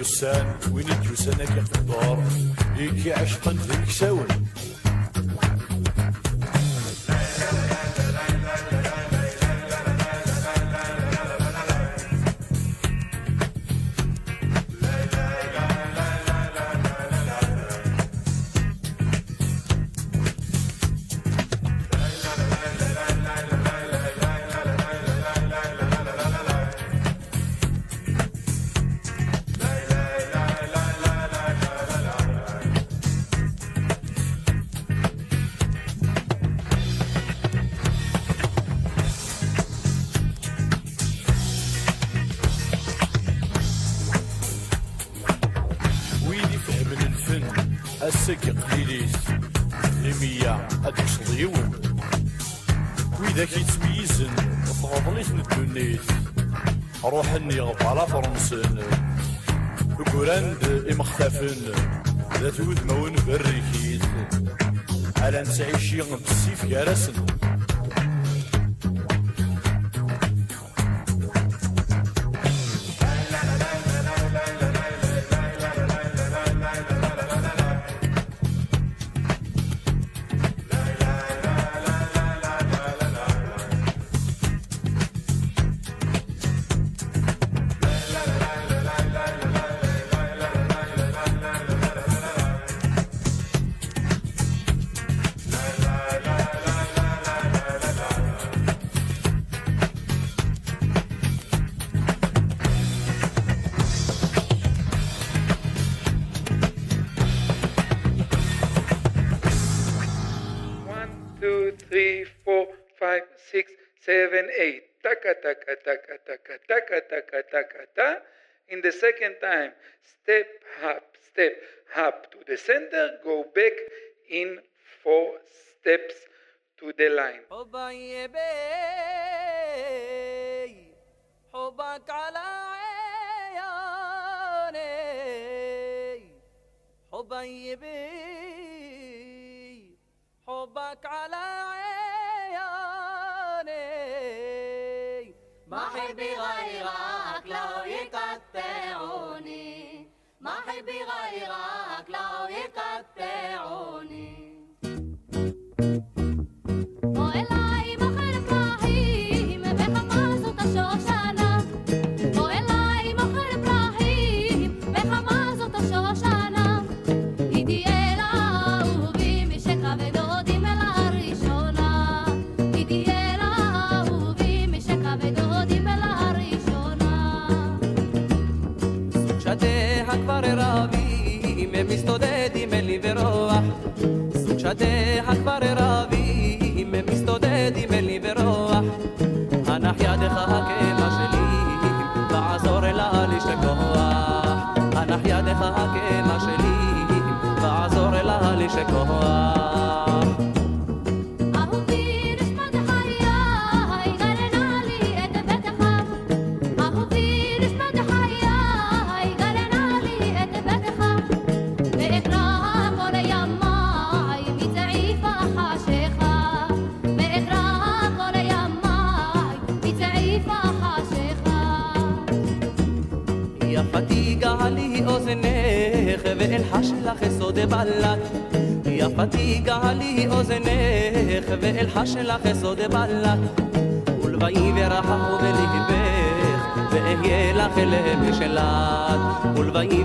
لسان وين تجوسنا كتبار؟ يكي عشقا في الكساون بريكيت على نتعيش بسيف يا رسم then eight. Taka taka taka taka taka taka taka ta. In the second time, step up, step up to the center, go back in four steps to send go base to the حبك على کالا محبي غيرك لو يقطعوني محبي غيرك لو يقطعوني سو دے باللہ بولوئی بولبئی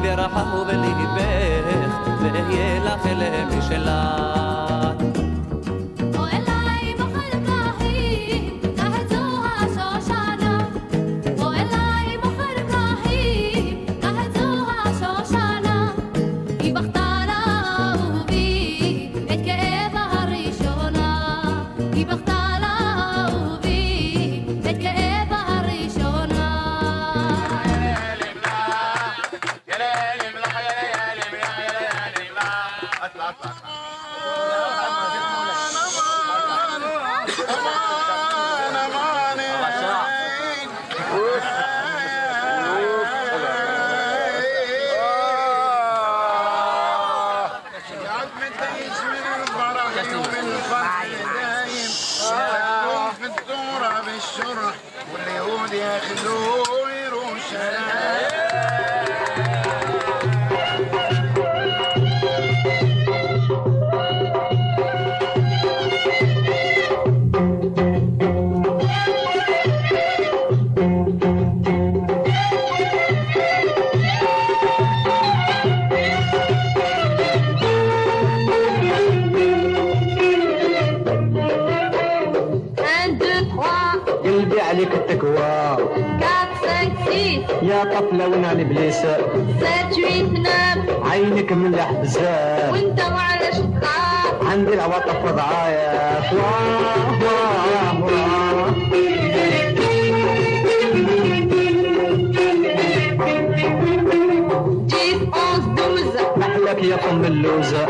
واليهود يا طفلة ونعني ابليس sept, huit, neuf. عينك ملح بزاف وانت معلش تخاف عندي العواطف وضعايا واه واه يا فم اللوزة.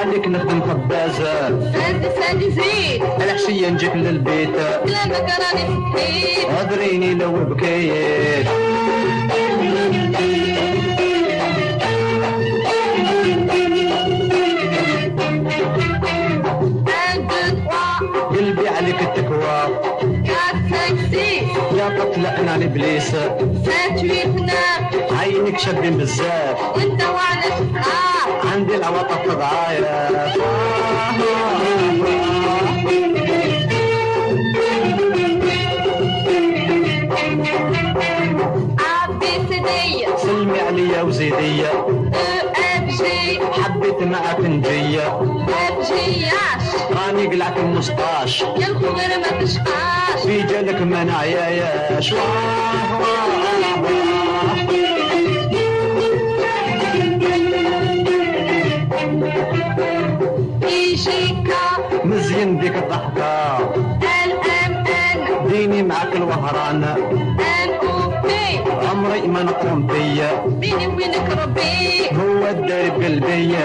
عليك نخدم خبازة. Dix-sept, dix-huit. العشية نجيك للبيت كلامك راني سكيت هضريني لو بكيت قلبي عليك التكوى يا طفلة أنا الإبليس sept, huit, neuf. عينك شابين بزاف وانت عندي العواطف سلمي عليا وزيدية. حبيت معك نجية. F, G, H. راني قلعت المسطاش يا الخضر ما تشقاش. في جالك ما نعياياش واه مزيان بيك الضحكة ال ام ان ديني معك الوهران ان او بي عمري ما نقوم بيا بيني وبينك ربي هو الدار بقلبي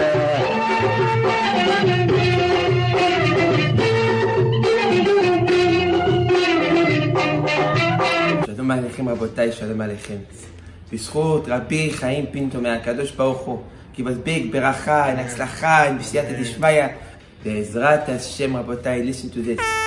שלום עליכם רבותיי, שלום עליכם. בזכות רבי חיים פינטו מהקדוש ברוך הוא, כי מספיק ברכה, אין הצלחה, אין בסייעתא דשמיא, زی ماپاس تج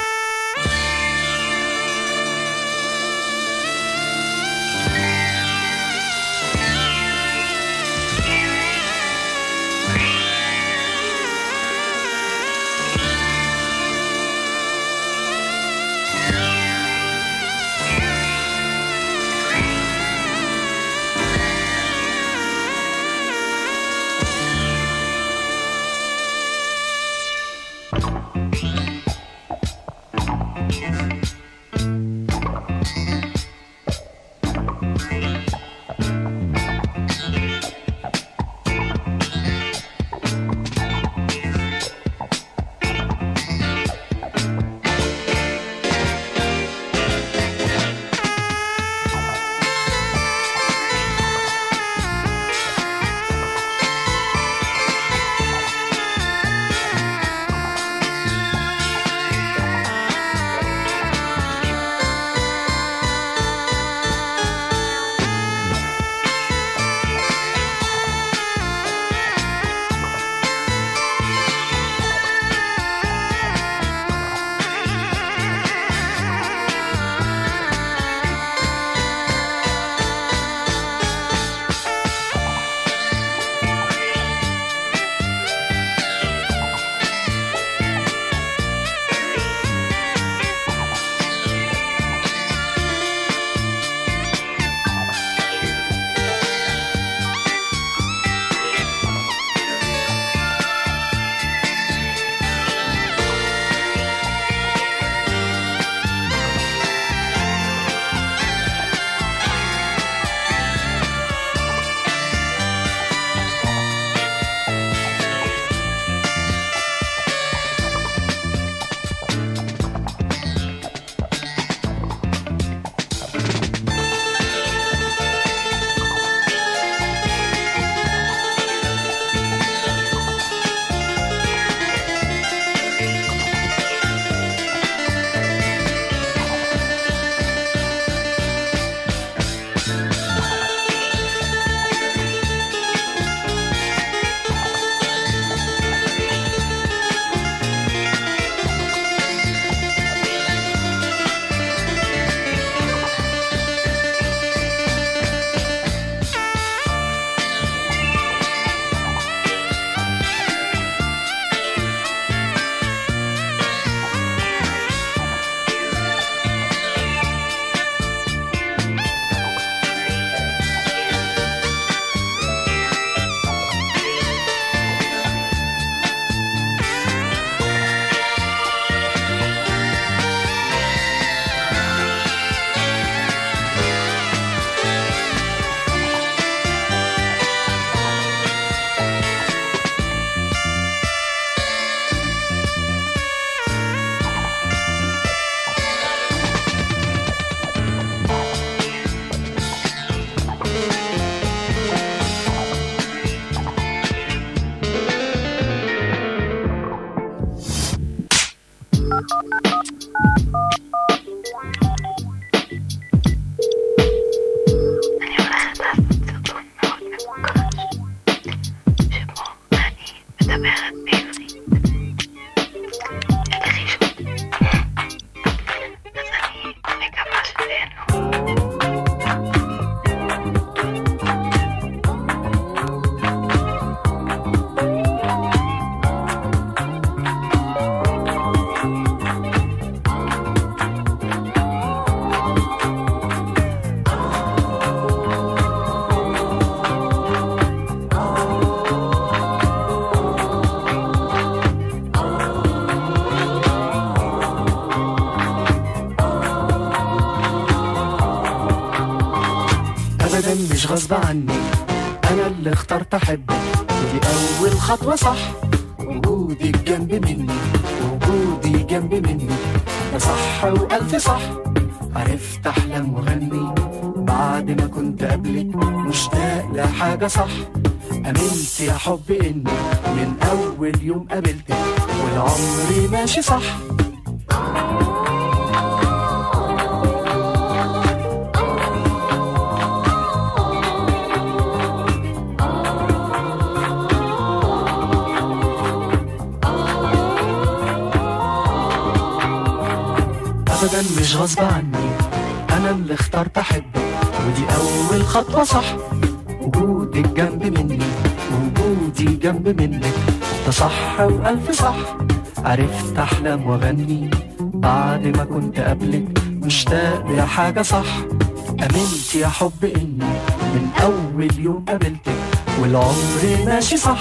مش غصب عني انا اللي اخترت احبك ودي اول خطوه صح. وجودك جنب مني. وجودي جنب مني. ده صح والف صح. عرفت احلم واغني بعد ما كنت قبلك مشتاق لحاجه صح. امنت يا حب اني من اول يوم قابلتك. والعمر ماشي صح. مش غصب عني. انا اللي اخترت احبك ودي اول خطوه صح. وجودك جنب مني. وجودي جنب منك. ده صح والف صح. عرفت احلم واغني بعد ما كنت قبلك. مشتاق لحاجه صح. امنت يا حب اني من اول يوم قابلتك. والعمر ماشي صح.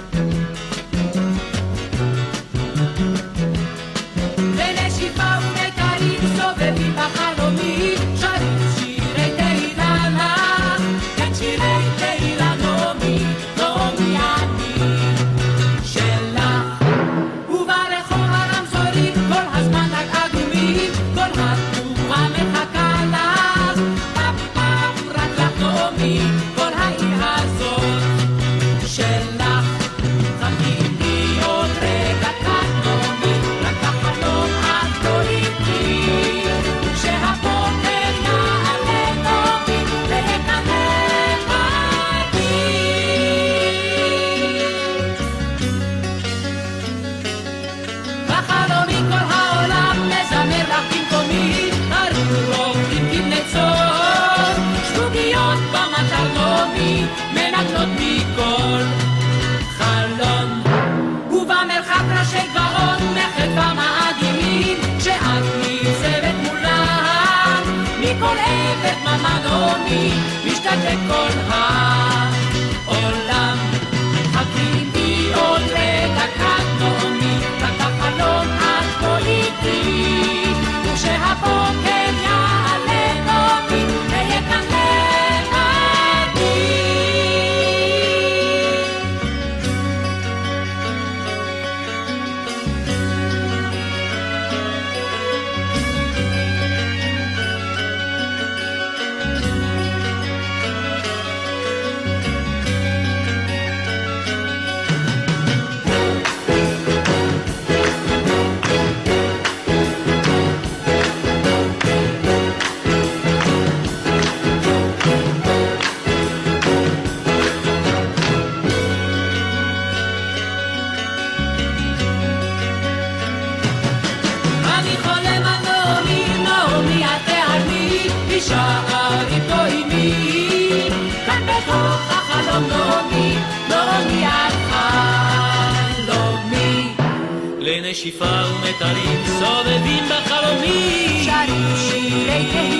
افراد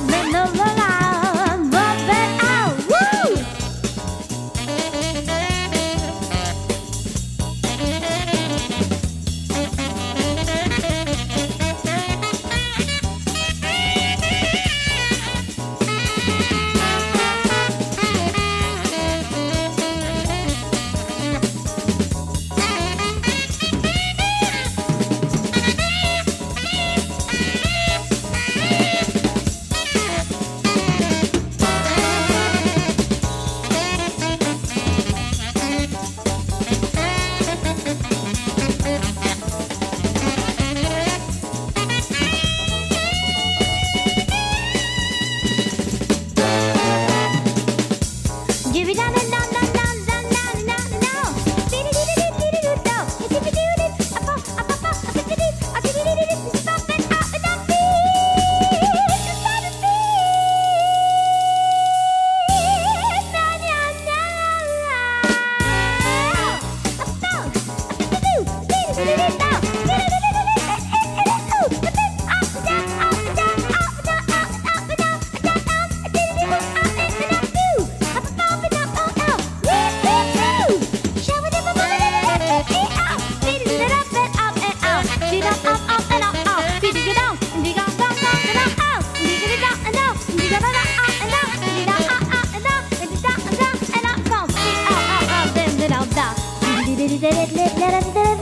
di da da رم ترم در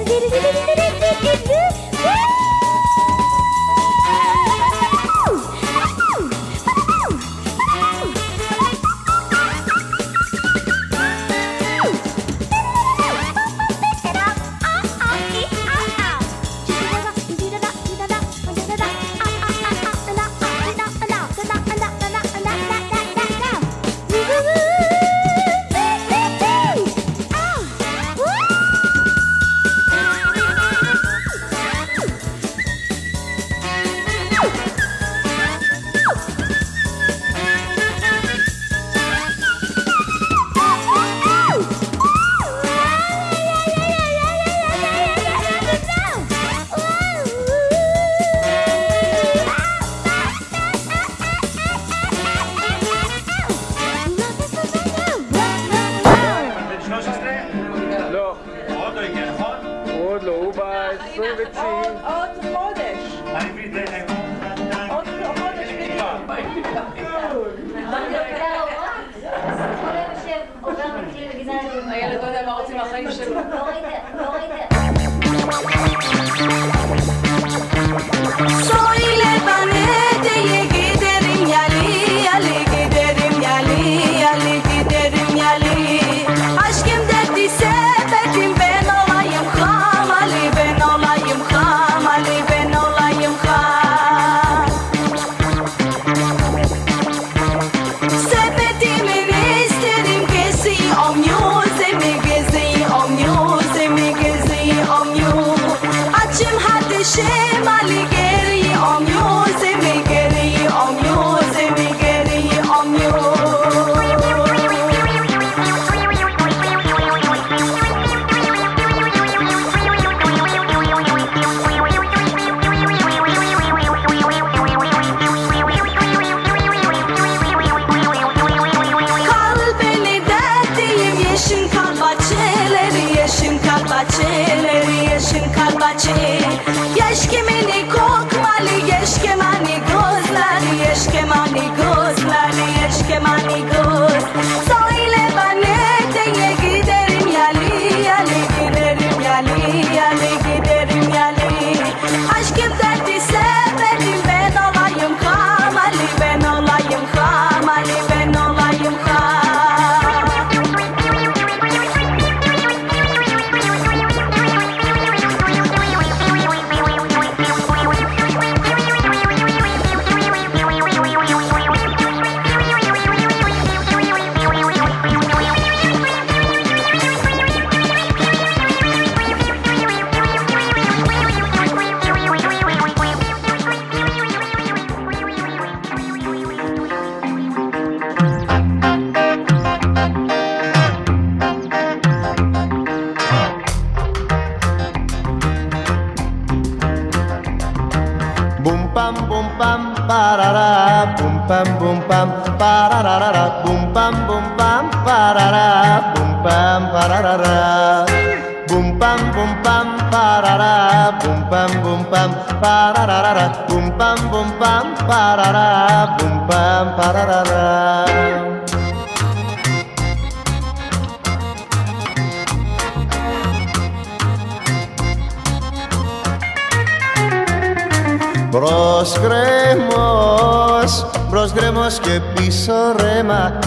برس گرمز برس گرمس کے پیس رات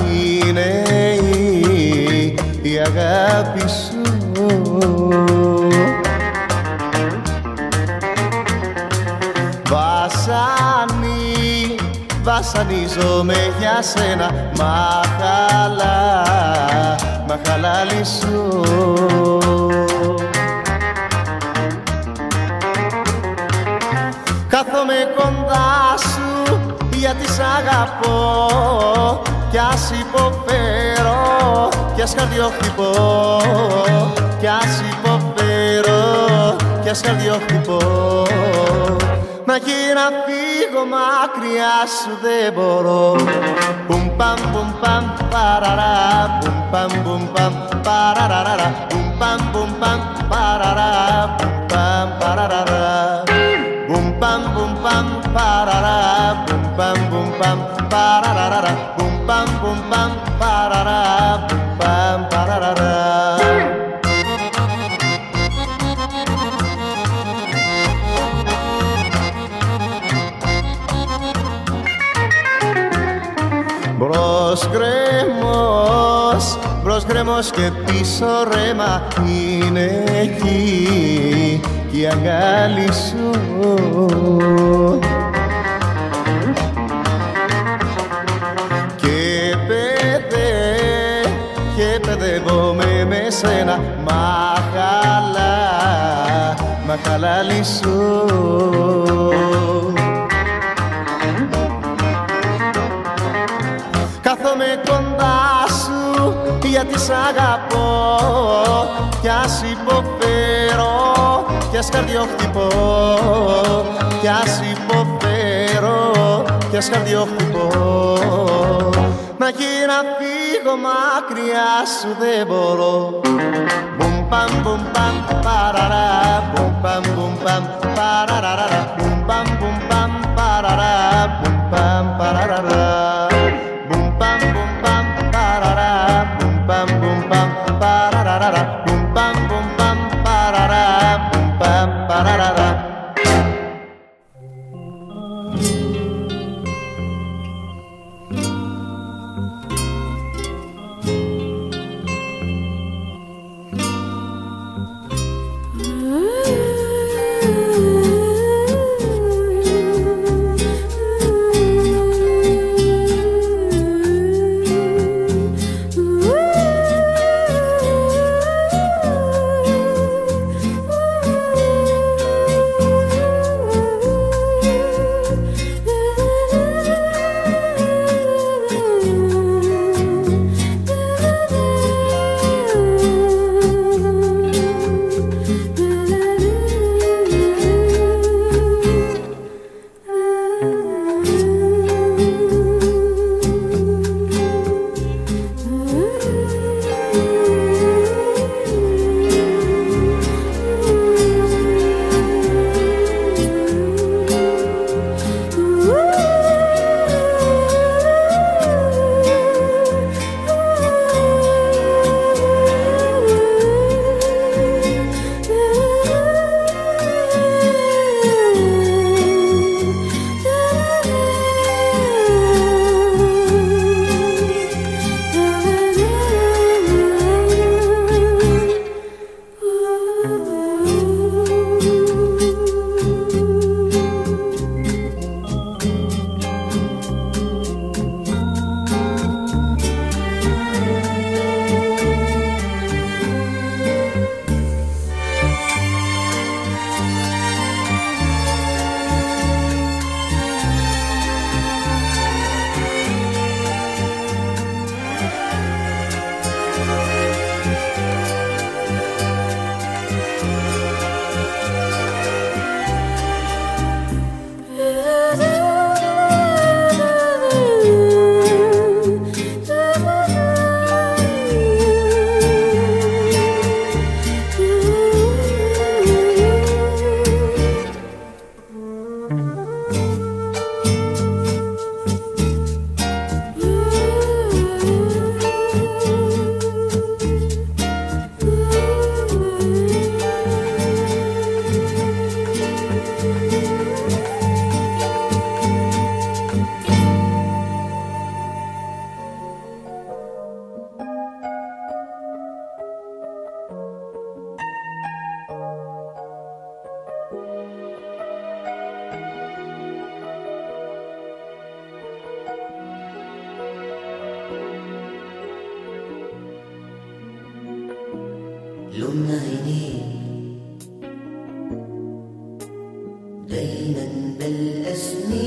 پیسو باسانی باسانی چو محاسے نا مالا مالا لسو گاپ ش پیرکا دیو پیر کا دق نکی راپی مکری آسو برپرا را را بن پم بن پاپ برس گرمز برس گرمس کے پیش ری گال ملا مک لو کا تو میں کندا سو پیاتی ساگا پو؟ کیا شرپ پیروش کرتی پو؟ کیا شروع پیرو؟ کس کر دیو Μα εκεί να φύγω μακριά σου δεν μπορώ Μπουμ παμ μπουμ παμ παραρά Μπουμ παμ μπουμ παμ παραραραρα Μπουμ παμ μπουμ παμ παραρά Μπουμ παμ παραραρα Disney.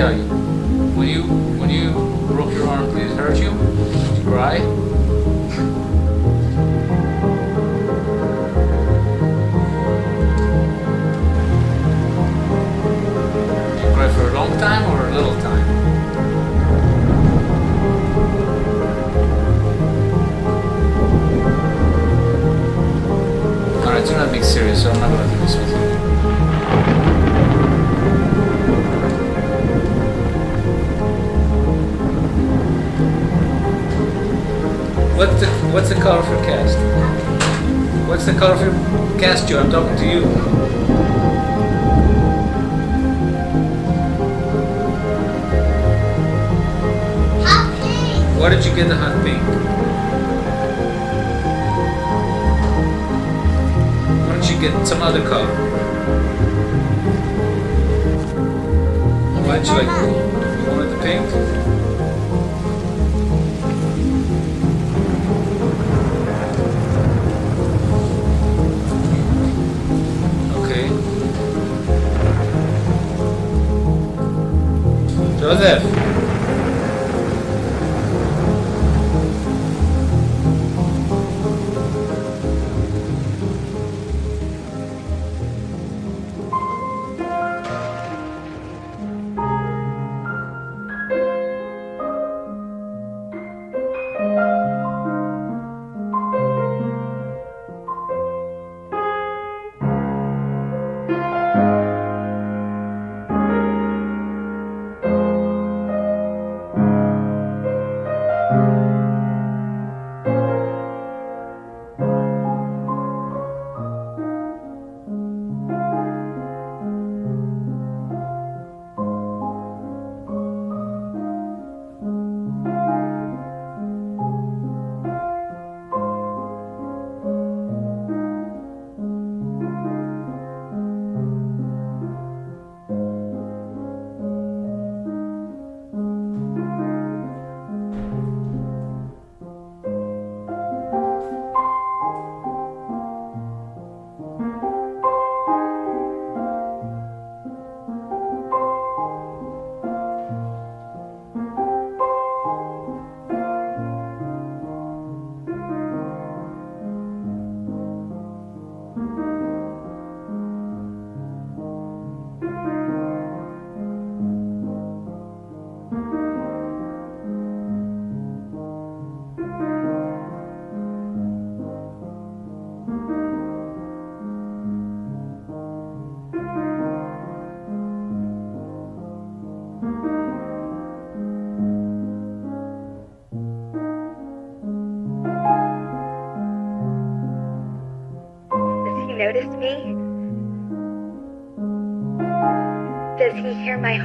جائے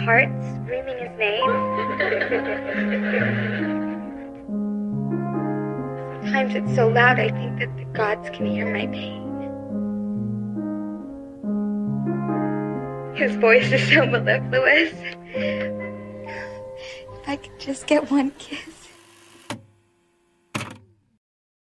hear heart screaming his name? Sometimes it's so loud I think that the gods can hear my pain. His voice is so mellifluous. If I could just get one kiss.